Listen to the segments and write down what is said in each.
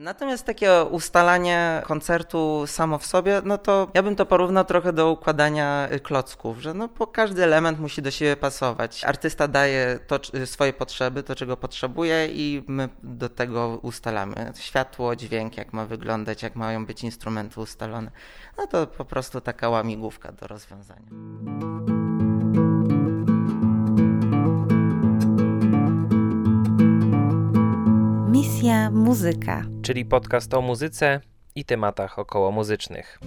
Natomiast takie ustalanie koncertu samo w sobie, no to ja bym to porównał trochę do układania klocków, że no bo każdy element musi do siebie pasować. Artysta daje to, swoje potrzeby, to czego potrzebuje i my do tego ustalamy. Światło, dźwięk, jak ma wyglądać, jak mają być instrumenty ustalone. No to po prostu taka łamigłówka do rozwiązania. Misja Muzyka, czyli podcast o muzyce i tematach około muzycznych.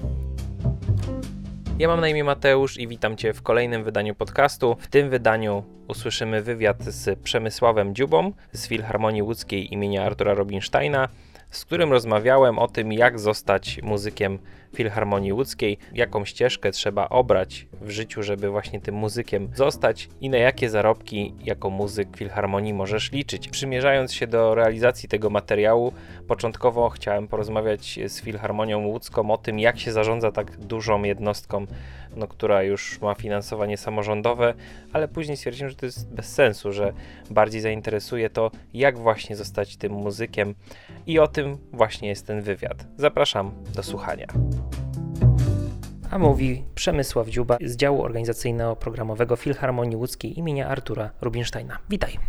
Ja mam na imię Mateusz i witam Cię w kolejnym wydaniu podcastu. W tym wydaniu usłyszymy wywiad z Przemysławem Dziubą z Filharmonii Łódzkiej imienia Artura Robinsteina, z którym rozmawiałem o tym, jak zostać muzykiem Filharmonii Łódzkiej, jaką ścieżkę trzeba obrać w życiu, żeby właśnie tym muzykiem zostać i na jakie zarobki jako muzyk Filharmonii możesz liczyć. Przymierzając się do realizacji tego materiału, początkowo chciałem porozmawiać z Filharmonią Łódzką o tym, jak się zarządza tak dużą jednostką, no, która już ma finansowanie samorządowe, ale później stwierdziłem, że to jest bez sensu, że bardziej zainteresuje to, jak właśnie zostać tym muzykiem i o tym właśnie jest ten wywiad. Zapraszam do słuchania a mówi Przemysław Dziuba z działu organizacyjno-programowego Filharmonii Łódzkiej imienia Artura Rubinsteina. Witaj.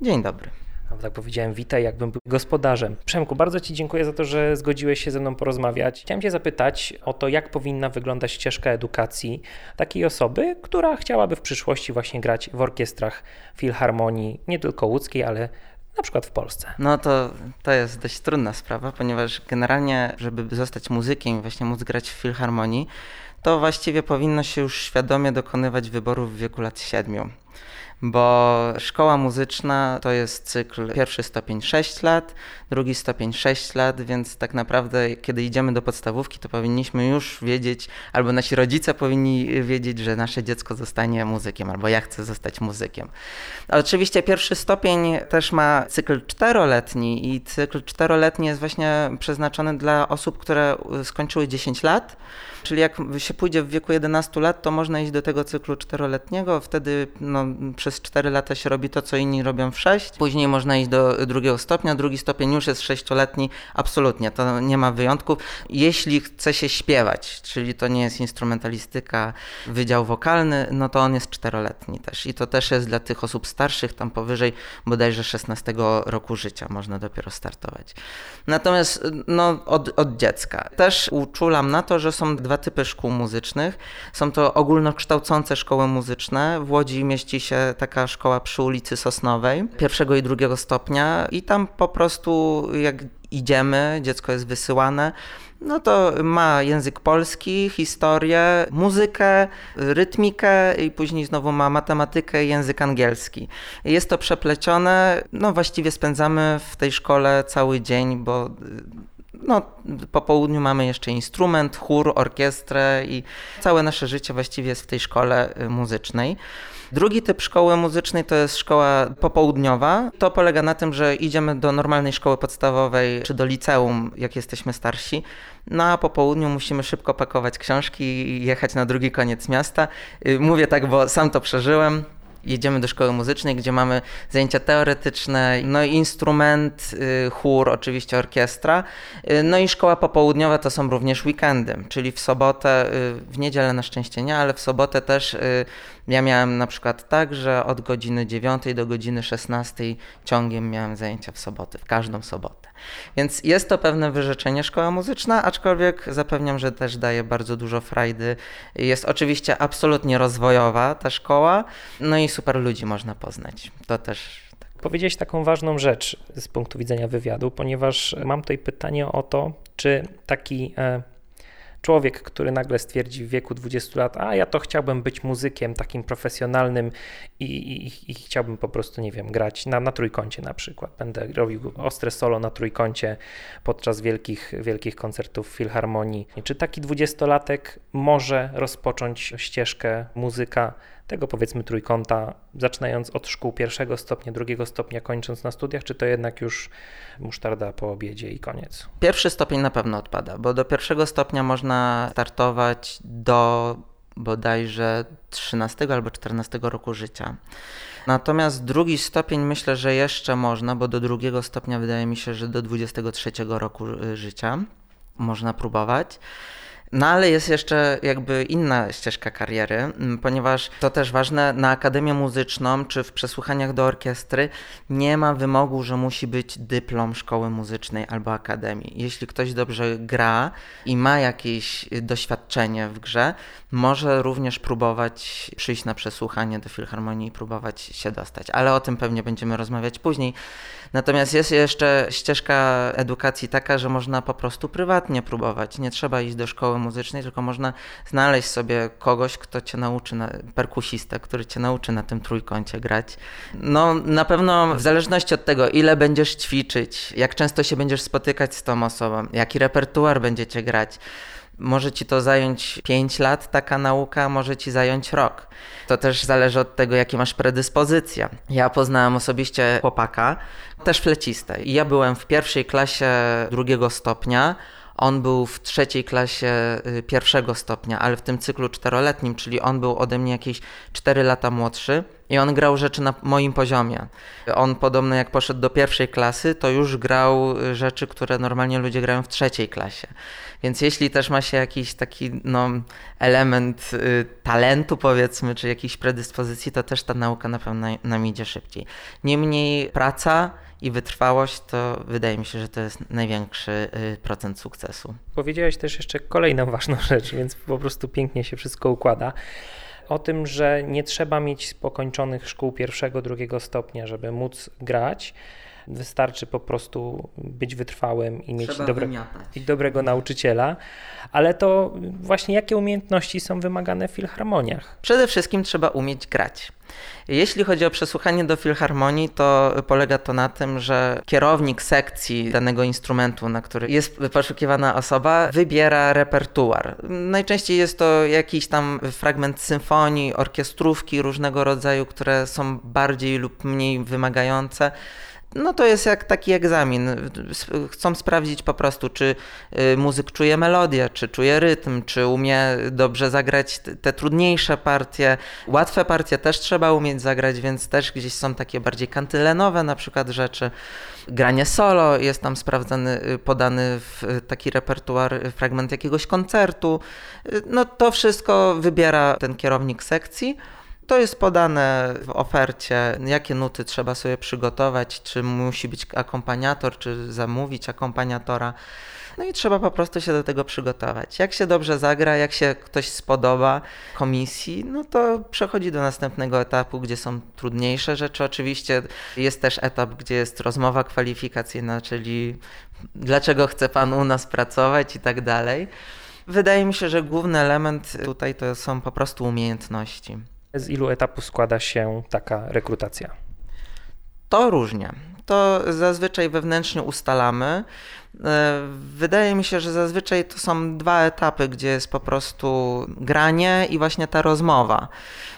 Dzień dobry. Tak powiedziałem, witaj, jakbym był gospodarzem. Przemku, bardzo Ci dziękuję za to, że zgodziłeś się ze mną porozmawiać. Chciałem Cię zapytać o to, jak powinna wyglądać ścieżka edukacji takiej osoby, która chciałaby w przyszłości właśnie grać w orkiestrach Filharmonii, nie tylko łódzkiej, ale na przykład w Polsce? No to, to jest dość trudna sprawa, ponieważ generalnie, żeby zostać muzykiem i właśnie móc grać w filharmonii, to właściwie powinno się już świadomie dokonywać wyborów w wieku lat siedmiu bo szkoła muzyczna to jest cykl pierwszy stopień 6 lat, drugi stopień 6 lat, więc tak naprawdę kiedy idziemy do podstawówki, to powinniśmy już wiedzieć, albo nasi rodzice powinni wiedzieć, że nasze dziecko zostanie muzykiem, albo ja chcę zostać muzykiem. oczywiście pierwszy stopień też ma cykl czteroletni i cykl czteroletni jest właśnie przeznaczony dla osób, które skończyły 10 lat, czyli jak się pójdzie w wieku 11 lat, to można iść do tego cyklu czteroletniego, wtedy no, przez 4 lata się robi to, co inni robią w 6, później można iść do drugiego stopnia, drugi stopień już jest sześcioletni, absolutnie, to nie ma wyjątków. Jeśli chce się śpiewać, czyli to nie jest instrumentalistyka, wydział wokalny, no to on jest czteroletni też i to też jest dla tych osób starszych, tam powyżej bodajże 16 roku życia można dopiero startować. Natomiast no, od, od dziecka. Też uczulam na to, że są dwa typy szkół muzycznych. Są to ogólnokształcące szkoły muzyczne. W Łodzi mieści się taka szkoła przy ulicy Sosnowej, pierwszego i drugiego stopnia i tam po prostu jak idziemy, dziecko jest wysyłane, no to ma język polski, historię, muzykę, rytmikę i później znowu ma matematykę i język angielski. Jest to przeplecione, no właściwie spędzamy w tej szkole cały dzień, bo no, po południu mamy jeszcze instrument, chór, orkiestrę i całe nasze życie właściwie jest w tej szkole y, muzycznej. Drugi typ szkoły muzycznej to jest szkoła popołudniowa. To polega na tym, że idziemy do normalnej szkoły podstawowej czy do liceum, jak jesteśmy starsi. No a po południu musimy szybko pakować książki i jechać na drugi koniec miasta. Y, mówię tak, bo sam to przeżyłem jedziemy do szkoły muzycznej, gdzie mamy zajęcia teoretyczne, no i instrument, y, chór, oczywiście orkiestra. Y, no i szkoła popołudniowa to są również weekendy, czyli w sobotę, y, w niedzielę na szczęście nie, ale w sobotę też ja miałem na przykład tak, że od godziny 9 do godziny 16 ciągiem miałem zajęcia w sobotę, w każdą sobotę. Więc jest to pewne wyrzeczenie szkoła muzyczna, aczkolwiek zapewniam, że też daje bardzo dużo frajdy. Jest oczywiście absolutnie rozwojowa ta szkoła, no i super ludzi można poznać. To też tak. Powiedziałeś taką ważną rzecz z punktu widzenia wywiadu, ponieważ mam tutaj pytanie o to, czy taki e, człowiek, który nagle stwierdzi w wieku 20 lat, a ja to chciałbym być muzykiem takim profesjonalnym i, i, i chciałbym po prostu, nie wiem, grać na, na trójkącie na przykład. Będę robił ostre solo na trójkącie podczas wielkich, wielkich koncertów filharmonii. Czy taki dwudziestolatek może rozpocząć ścieżkę muzyka tego powiedzmy trójkąta, zaczynając od szkół pierwszego stopnia, drugiego stopnia, kończąc na studiach, czy to jednak już musztarda po obiedzie i koniec? Pierwszy stopień na pewno odpada, bo do pierwszego stopnia można startować do bodajże 13 albo 14 roku życia. Natomiast drugi stopień myślę, że jeszcze można, bo do drugiego stopnia wydaje mi się, że do 23 roku y, życia można próbować. No ale jest jeszcze jakby inna ścieżka kariery, ponieważ to też ważne, na Akademię Muzyczną czy w przesłuchaniach do orkiestry nie ma wymogu, że musi być dyplom szkoły muzycznej albo akademii. Jeśli ktoś dobrze gra i ma jakieś doświadczenie w grze, może również próbować przyjść na przesłuchanie do Filharmonii i próbować się dostać. Ale o tym pewnie będziemy rozmawiać później. Natomiast jest jeszcze ścieżka edukacji taka, że można po prostu prywatnie próbować. Nie trzeba iść do szkoły muzycznej, tylko można znaleźć sobie kogoś, kto cię nauczy, na, perkusistę, który cię nauczy na tym trójkącie grać. No na pewno w zależności od tego, ile będziesz ćwiczyć, jak często się będziesz spotykać z tą osobą, jaki repertuar będziecie grać, może ci to zająć 5 lat, taka nauka, może ci zająć rok. To też zależy od tego, jakie masz predyspozycje. Ja poznałem osobiście chłopaka, też flecistę. I ja byłem w pierwszej klasie drugiego stopnia, on był w trzeciej klasie y, pierwszego stopnia, ale w tym cyklu czteroletnim, czyli on był ode mnie jakieś 4 lata młodszy i on grał rzeczy na moim poziomie. On podobno jak poszedł do pierwszej klasy, to już grał y, rzeczy, które normalnie ludzie grają w trzeciej klasie. Więc jeśli też ma się jakiś taki no, element y, talentu, powiedzmy, czy jakiejś predyspozycji, to też ta nauka na pewno nam idzie szybciej. Niemniej praca i wytrwałość to wydaje mi się, że to jest największy y, procent sukcesu. Powiedziałeś też jeszcze kolejną ważną rzecz, więc po prostu pięknie się wszystko układa o tym, że nie trzeba mieć pokończonych szkół pierwszego, drugiego stopnia, żeby móc grać. Wystarczy po prostu być wytrwałym i mieć dobre, i dobrego nauczyciela. Ale to właśnie jakie umiejętności są wymagane w filharmoniach? Przede wszystkim trzeba umieć grać. Jeśli chodzi o przesłuchanie do filharmonii, to polega to na tym, że kierownik sekcji danego instrumentu, na który jest poszukiwana osoba, wybiera repertuar. Najczęściej jest to jakiś tam fragment symfonii, orkiestrówki różnego rodzaju, które są bardziej lub mniej wymagające no to jest jak taki egzamin. Chcą sprawdzić po prostu, czy y, muzyk czuje melodię, czy czuje rytm, czy umie dobrze zagrać te trudniejsze partie. Łatwe partie też trzeba umieć zagrać, więc też gdzieś są takie bardziej kantylenowe na przykład rzeczy. Granie solo jest tam sprawdzany, y, podany w taki repertuar, y, fragment jakiegoś koncertu. No to wszystko wybiera ten kierownik sekcji. To jest podane w ofercie, jakie nuty trzeba sobie przygotować, czy musi być akompaniator, czy zamówić akompaniatora. No i trzeba po prostu się do tego przygotować. Jak się dobrze zagra, jak się ktoś spodoba komisji, no to przechodzi do następnego etapu, gdzie są trudniejsze rzeczy. Oczywiście jest też etap, gdzie jest rozmowa kwalifikacyjna, czyli dlaczego chce pan u nas pracować i tak dalej. Wydaje mi się, że główny element tutaj to są po prostu umiejętności. Z ilu etapów składa się taka rekrutacja? To różnie. To zazwyczaj wewnętrznie ustalamy. E, wydaje mi się, że zazwyczaj to są dwa etapy, gdzie jest po prostu granie i właśnie ta rozmowa.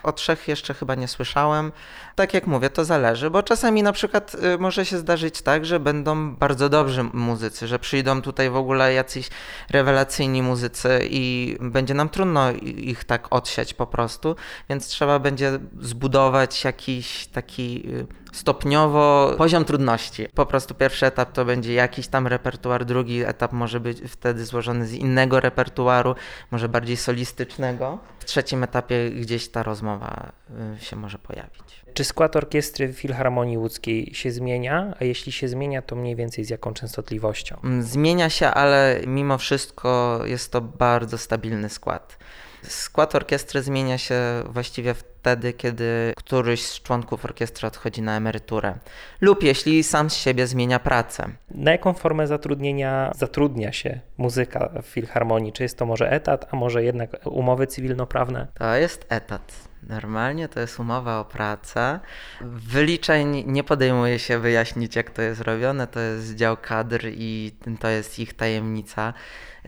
O trzech jeszcze chyba nie słyszałem. Tak jak mówię, to zależy, bo czasami na przykład y, może się zdarzyć tak, że będą bardzo dobrzy muzycy, że przyjdą tutaj w ogóle jacyś rewelacyjni muzycy i będzie nam trudno ich tak odsiać po prostu, więc trzeba będzie zbudować jakiś taki y, stopniowo poziom trudności. Po prostu pierwszy etap to będzie jakiś tam repertuar, drugi etap może być wtedy złożony z innego repertuaru, może bardziej solistycznego. W trzecim etapie gdzieś ta rozmowa y, się może pojawić. Czy skład orkiestry w Filharmonii Łódzkiej się zmienia? A jeśli się zmienia, to mniej więcej z jaką częstotliwością? Zmienia się, ale mimo wszystko jest to bardzo stabilny skład. Skład orkiestry zmienia się właściwie wtedy, kiedy któryś z członków orkiestry odchodzi na emeryturę, lub jeśli sam z siebie zmienia pracę. Na jaką formę zatrudnienia zatrudnia się muzyka w filharmonii? Czy jest to może etat, a może jednak umowy cywilnoprawne? To jest etat. Normalnie to jest umowa o pracę. Wyliczeń nie podejmuje się wyjaśnić, jak to jest robione. To jest dział kadr i to jest ich tajemnica.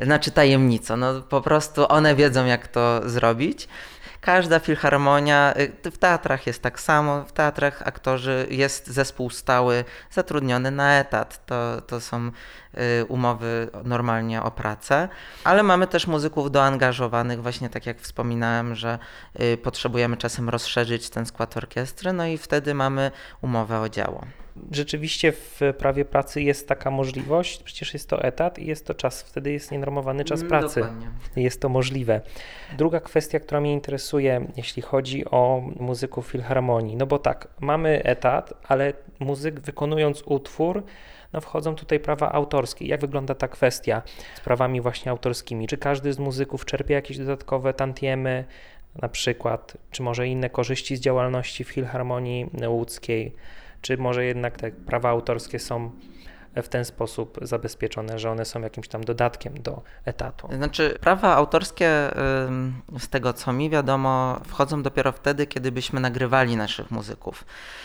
Znaczy tajemnica, no po prostu one wiedzą, jak to zrobić. Każda filharmonia, y, w teatrach jest tak samo, w teatrach aktorzy jest zespół stały zatrudniony na etat. To, to są y, umowy normalnie o pracę, ale mamy też muzyków doangażowanych, właśnie tak jak wspominałem, że y, potrzebujemy czasem rozszerzyć ten skład orkiestry, no i wtedy mamy umowę o dzieło rzeczywiście w prawie pracy jest taka możliwość, przecież jest to etat i jest to czas, wtedy jest nienormowany czas mm, pracy. Dokładnie. Jest to możliwe. Druga kwestia, która mnie interesuje, jeśli chodzi o muzyków filharmonii, no bo tak, mamy etat, ale muzyk wykonując utwór, no wchodzą tutaj prawa autorskie. Jak wygląda ta kwestia z prawami właśnie autorskimi? Czy każdy z muzyków czerpie jakieś dodatkowe tantiemy, na przykład, czy może inne korzyści z działalności w Filharmonii Łódzkiej? Czy może jednak te prawa autorskie są w ten sposób zabezpieczone, że one są jakimś tam dodatkiem do etatu. Znaczy, prawa autorskie, z tego co mi wiadomo, wchodzą dopiero wtedy, kiedy byśmy nagrywali naszych muzyków.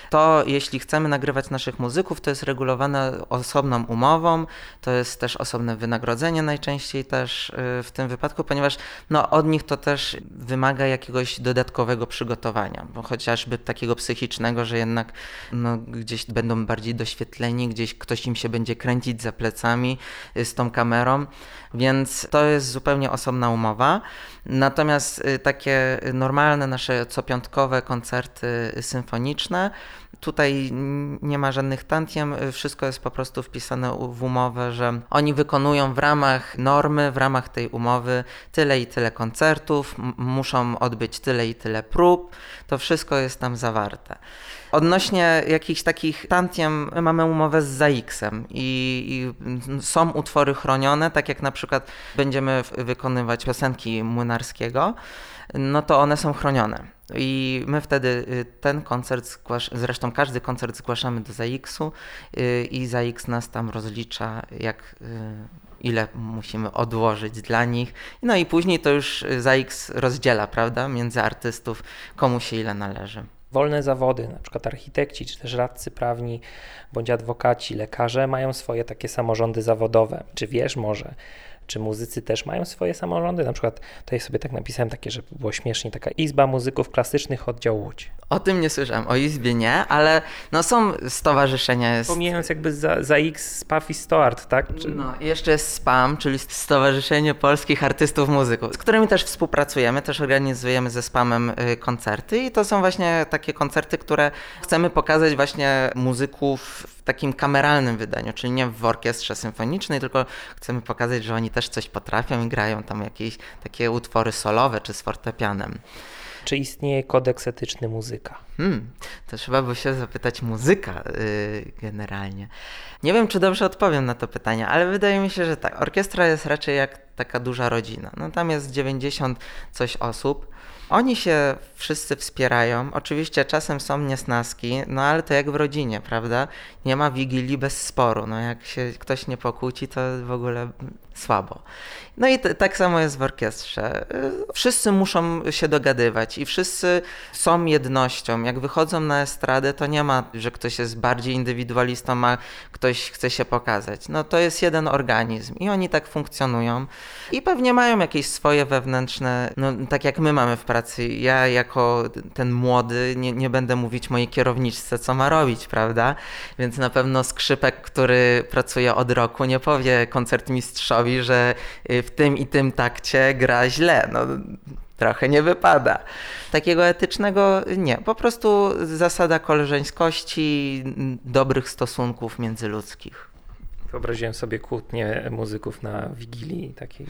To jeśli chcemy nagrywać naszych muzyków, to jest regulowane osobną umową, to jest też osobne wynagrodzenie najczęściej też y, w tym wypadku, ponieważ no, od nich to też wymaga jakiegoś dodatkowego przygotowania, bo chociażby takiego psychicznego, że jednak no, gdzieś będą bardziej doświetleni, gdzieś ktoś im się będzie będzie kręcić za plecami y, z tą kamerą, więc to jest zupełnie osobna umowa. Natomiast y, takie normalne nasze copiątkowe koncerty symfoniczne, tutaj nie ma żadnych tantiem, wszystko jest po prostu wpisane w umowę, że oni wykonują w ramach normy, w ramach tej umowy tyle i tyle koncertów, muszą odbyć tyle i tyle prób, to wszystko jest tam zawarte. Odnośnie jakichś takich tantiem, mamy umowę z ZAX-em i, i, są utwory chronione, tak jak na przykład będziemy wykonywać piosenki Młynarskiego, no to one są chronione. I my wtedy y, ten koncert, zgłasz, zresztą każdy koncert zgłaszamy do ZAX-u y, i ZAX nas tam rozlicza, jak y, ile musimy odłożyć dla nich. No i później to już ZAX rozdziela, prawda, między artystów, komu się ile należy. Wolne zawody, na przykład architekci, czy też radcy prawni, bądź adwokaci, lekarze mają swoje takie samorządy zawodowe. Czy wiesz może, czy muzycy też mają swoje samorządy? Na przykład tutaj sobie tak napisałem takie, że było śmiesznie, taka Izba Muzyków Klasycznych Oddział Łódź. O tym nie słyszałem, o Izbie nie, ale no są stowarzyszenia. Jest... Pomijając jakby za, za X SPAF i STOART, tak? Czy... No, jeszcze jest SPAM, czyli Stowarzyszenie Polskich Artystów Muzyków, z którymi też współpracujemy, też organizujemy ze SPAMem y, koncerty i to są właśnie takie koncerty, które chcemy pokazać właśnie muzyków w takim kameralnym wydaniu, czyli nie w orkiestrze symfonicznej, tylko chcemy pokazać, że oni też coś potrafią i grają tam jakieś takie utwory solowe czy z fortepianem. Czy istnieje kodeks etyczny muzyka? Hmm, to trzeba by się zapytać muzyka yy, generalnie. Nie wiem, czy dobrze odpowiem na to pytanie, ale wydaje mi się, że tak. Orkiestra jest raczej jak taka duża rodzina. No tam jest 90 coś osób. Oni się wszyscy wspierają. Oczywiście czasem są niesnaski, no ale to jak w rodzinie, prawda? Nie ma wigilii bez sporu. No jak się ktoś nie pokłóci, to w ogóle słabo. No i tak samo jest w orkiestrze. Wszyscy muszą się dogadywać i wszyscy są jednością. Jak wychodzą na estradę, to nie ma, że ktoś jest bardziej indywidualistą, a ktoś chce się pokazać. No to jest jeden organizm i oni tak funkcjonują i pewnie mają jakieś swoje wewnętrzne, no tak jak my mamy w pracy. Ja jako ten młody nie, nie będę mówić mojej kierowniczce, co ma robić, prawda? Więc na pewno skrzypek, który pracuje od roku, nie powie koncertmistrzowi, że y, w tym i tym takcie gra źle. No, trochę nie wypada. Takiego etycznego nie. Po prostu zasada koleżeńskości, dobrych stosunków międzyludzkich. Wyobraziłem sobie kłótnię muzyków na Wigilii takiej.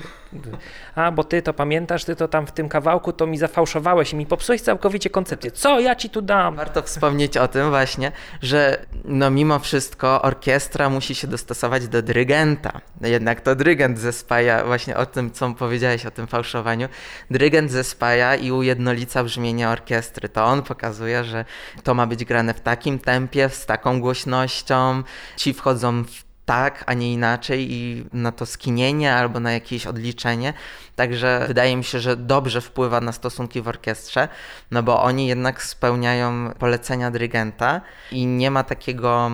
A, bo ty to pamiętasz, ty to tam w tym kawałku to mi zafałszowałeś i mi popsułeś całkowicie koncepcję. Co ja ci tu dam? Warto wspomnieć o tym właśnie, że no mimo wszystko orkiestra musi się dostosować do dyrygenta. Jednak to dyrygent zespaja właśnie o tym, co powiedziałeś o tym fałszowaniu. Dyrygent zespaja i ujednolica brzmienie orkiestry. To on pokazuje, że to ma być grane w takim tempie, z taką głośnością. Ci wchodzą w tak, a nie inaczej i na to skinienie albo na jakieś odliczenie. Także wydaje mi się, że dobrze wpływa na stosunki w orkiestrze, no bo oni jednak spełniają polecenia dyrygenta i nie ma takiego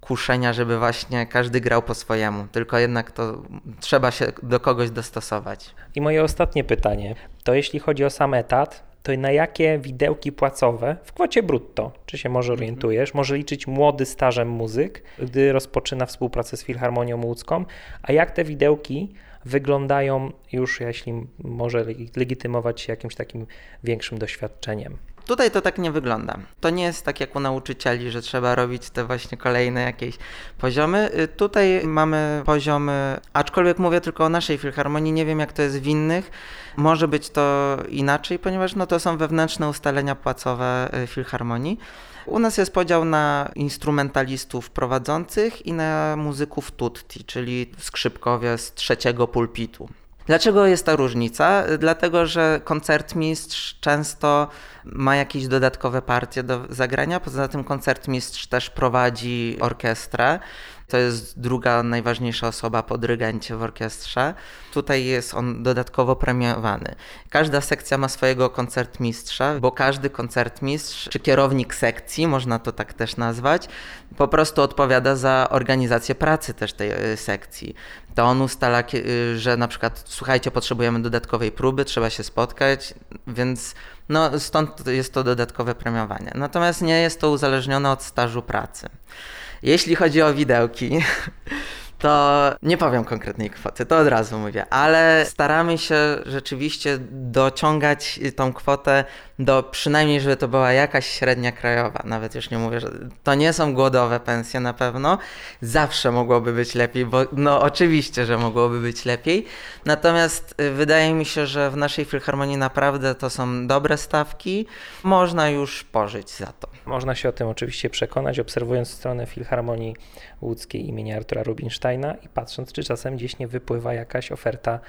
kuszenia, żeby właśnie każdy grał po swojemu, tylko jednak to trzeba się do kogoś dostosować. I moje ostatnie pytanie, to jeśli chodzi o sam etat, to na jakie widełki płacowe w kwocie brutto, czy się może orientujesz, może liczyć młody stażem muzyk, gdy rozpoczyna współpracę z Filharmonią Łódzką, a jak te widełki wyglądają już, jeśli może legitymować się jakimś takim większym doświadczeniem? Tutaj to tak nie wygląda. To nie jest tak jak u nauczycieli, że trzeba robić te właśnie kolejne jakieś poziomy. Y, Tutaj mamy poziomy, aczkolwiek mówię tylko o naszej filharmonii, nie wiem jak to jest w innych. Może być to inaczej, ponieważ no to są wewnętrzne ustalenia płacowe y, filharmonii. U nas jest podział na instrumentalistów prowadzących i na muzyków tutti, czyli skrzypkowie z trzeciego pulpitu. Dlaczego jest ta różnica? Dlatego, że koncertmistrz często ma jakieś dodatkowe partie do zagrania. Poza tym koncertmistrz też prowadzi orkiestrę. To jest druga najważniejsza osoba po dyrygencie w orkiestrze. Tutaj jest on dodatkowo premiowany. Każda sekcja ma swojego koncertmistrza, bo każdy koncertmistrz, czy kierownik sekcji, można to tak też nazwać, po prostu odpowiada za organizację pracy też tej y, sekcji. To on ustala, y, że na przykład słuchajcie, potrzebujemy dodatkowej próby, trzeba się spotkać, więc no, stąd jest to dodatkowe premiowanie. Natomiast nie jest to uzależnione od stażu pracy. Jeśli chodzi o widełki, to nie powiem konkretnej kwoty, to od razu mówię, ale staramy się rzeczywiście dociągać tą kwotę do przynajmniej, żeby to była jakaś średnia krajowa. Nawet już nie mówię, że to nie są głodowe pensje na pewno. Zawsze mogłoby być lepiej, bo no oczywiście, że mogłoby być lepiej. Natomiast y, wydaje mi się, że w naszej filharmonii naprawdę to są dobre stawki. Można już pożyć za to. Można się o tym oczywiście przekonać, obserwując stronę Filharmonii Łódzkiej imienia Artura Rubinsteina i patrząc, czy czasem gdzieś nie wypływa jakaś oferta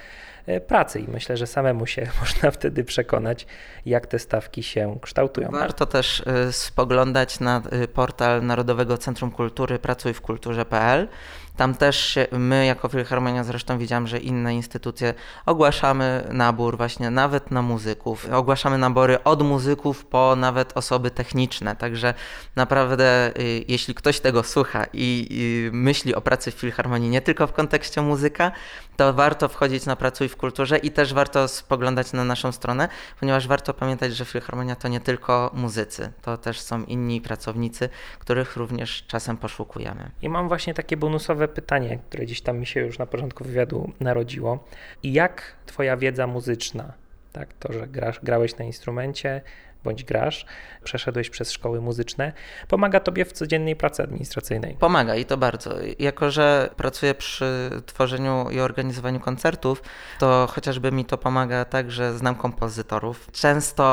pracy. I myślę, że samemu się można wtedy przekonać, jak te stawki się kształtują. Warto też y, spoglądać na y, portal Narodowego Centrum Kultury Pracuj w Kulturze.pl. Tam też się, my jako Filharmonia, zresztą widziałam, że inne instytucje ogłaszamy nabór właśnie nawet na muzyków. Ogłaszamy nabory od muzyków po nawet osoby techniczne. Także naprawdę, y, jeśli ktoś tego słucha i, i myśli o pracy w Filharmonii nie tylko w kontekście muzyka, to warto wchodzić na Pracuj w Kulturze i też warto spoglądać na naszą stronę, ponieważ warto pamiętać, że Filharmonia to nie tylko muzycy, to też są inni pracownicy, których również czasem poszukujemy. I mam właśnie takie bonusowe pytanie, które gdzieś tam mi się już na początku wywiadu narodziło. Jak twoja wiedza muzyczna, tak, to, że grasz, grałeś na instrumencie, bądź grasz, przeszedłeś przez szkoły muzyczne, pomaga tobie w codziennej pracy administracyjnej. Pomaga i to bardzo. Jako, że pracuję przy tworzeniu i organizowaniu koncertów, to chociażby mi to pomaga tak, że znam kompozytorów. Często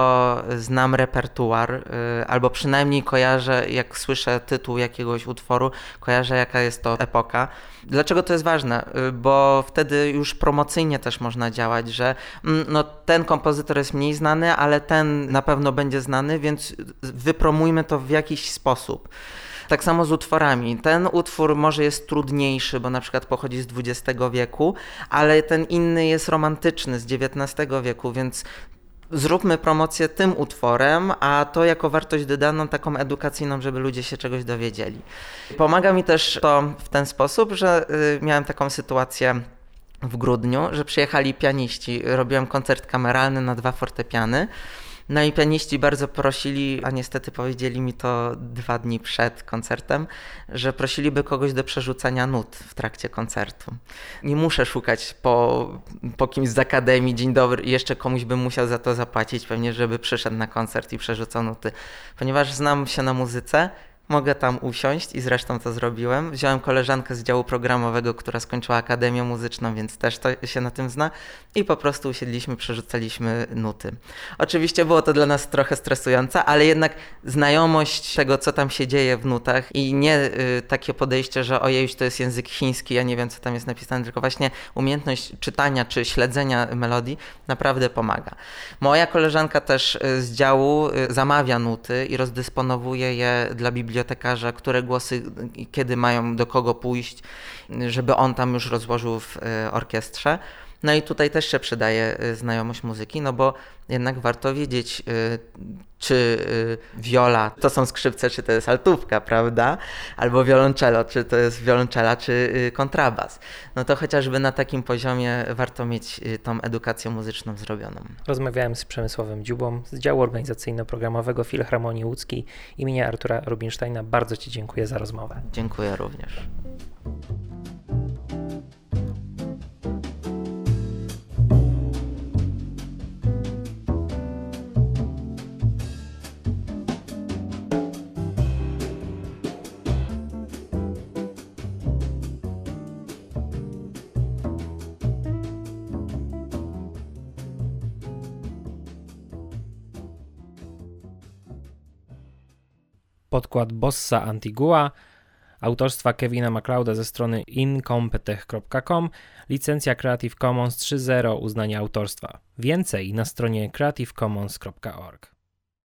znam repertuar, y, albo przynajmniej kojarzę, jak słyszę tytuł jakiegoś utworu, kojarzę jaka jest to epoka. Dlaczego to jest ważne? Y, Bo wtedy już promocyjnie też można działać, że mm, no, ten kompozytor jest mniej znany, ale ten na pewno będzie znany, więc wypromujmy to w jakiś sposób. Tak samo z utworami. Ten utwór może jest trudniejszy, bo na przykład pochodzi z XX wieku, ale ten inny jest romantyczny z XIX wieku, więc zróbmy promocję tym utworem, a to jako wartość dodaną taką edukacyjną, żeby ludzie się czegoś dowiedzieli. Pomaga mi też to w ten sposób, że y, miałem taką sytuację w grudniu, że przyjechali pianiści. Robiłem koncert kameralny na dwa fortepiany. No i pianiści bardzo prosili, a niestety powiedzieli mi to dwa dni przed koncertem, że prosiliby kogoś do przerzucania nut w trakcie koncertu. Nie muszę szukać po, po kimś z akademii, dzień dobry, jeszcze komuś bym musiał za to zapłacić pewnie, żeby przyszedł na koncert i przerzucał nuty. Ponieważ znam się na muzyce, mogę tam usiąść i zresztą to zrobiłem. Wziąłem koleżankę z działu programowego, która skończyła Akademię Muzyczną, więc też to się na tym zna i po prostu usiedliśmy, przerzucaliśmy nuty. Oczywiście było to dla nas trochę stresujące, ale jednak znajomość tego, co tam się dzieje w nutach i nie y, takie podejście, że ojej, to jest język chiński, ja nie wiem, co tam jest napisane, tylko właśnie umiejętność czytania czy śledzenia melodii naprawdę pomaga. Moja koleżanka też y, z działu y, zamawia nuty i rozdysponowuje je dla bibliotekarza, które głosy kiedy mają do kogo pójść, żeby on tam już rozłożył w y, orkiestrze. No i tutaj też się przydaje y, znajomość muzyki, no bo jednak warto wiedzieć, y, czy y, viola to są skrzypce, czy to jest altówka, prawda? Albo violoncello, czy to jest violonczela, czy kontrabas. No to chociażby na takim poziomie warto mieć tą edukację muzyczną zrobioną. Rozmawiałem z Przemysławem Dziubą z działu organizacyjno-programowego Filharmonii Łódzkiej imienia Artura Rubinsteina. Bardzo Ci dziękuję za rozmowę. Dziękuję również. Podkład Bossa Antigua, autorstwa Kevina MacLeoda ze strony incompetech.com, licencja Creative Commons 3.0 uznanie autorstwa. Więcej na stronie creativecommons.org.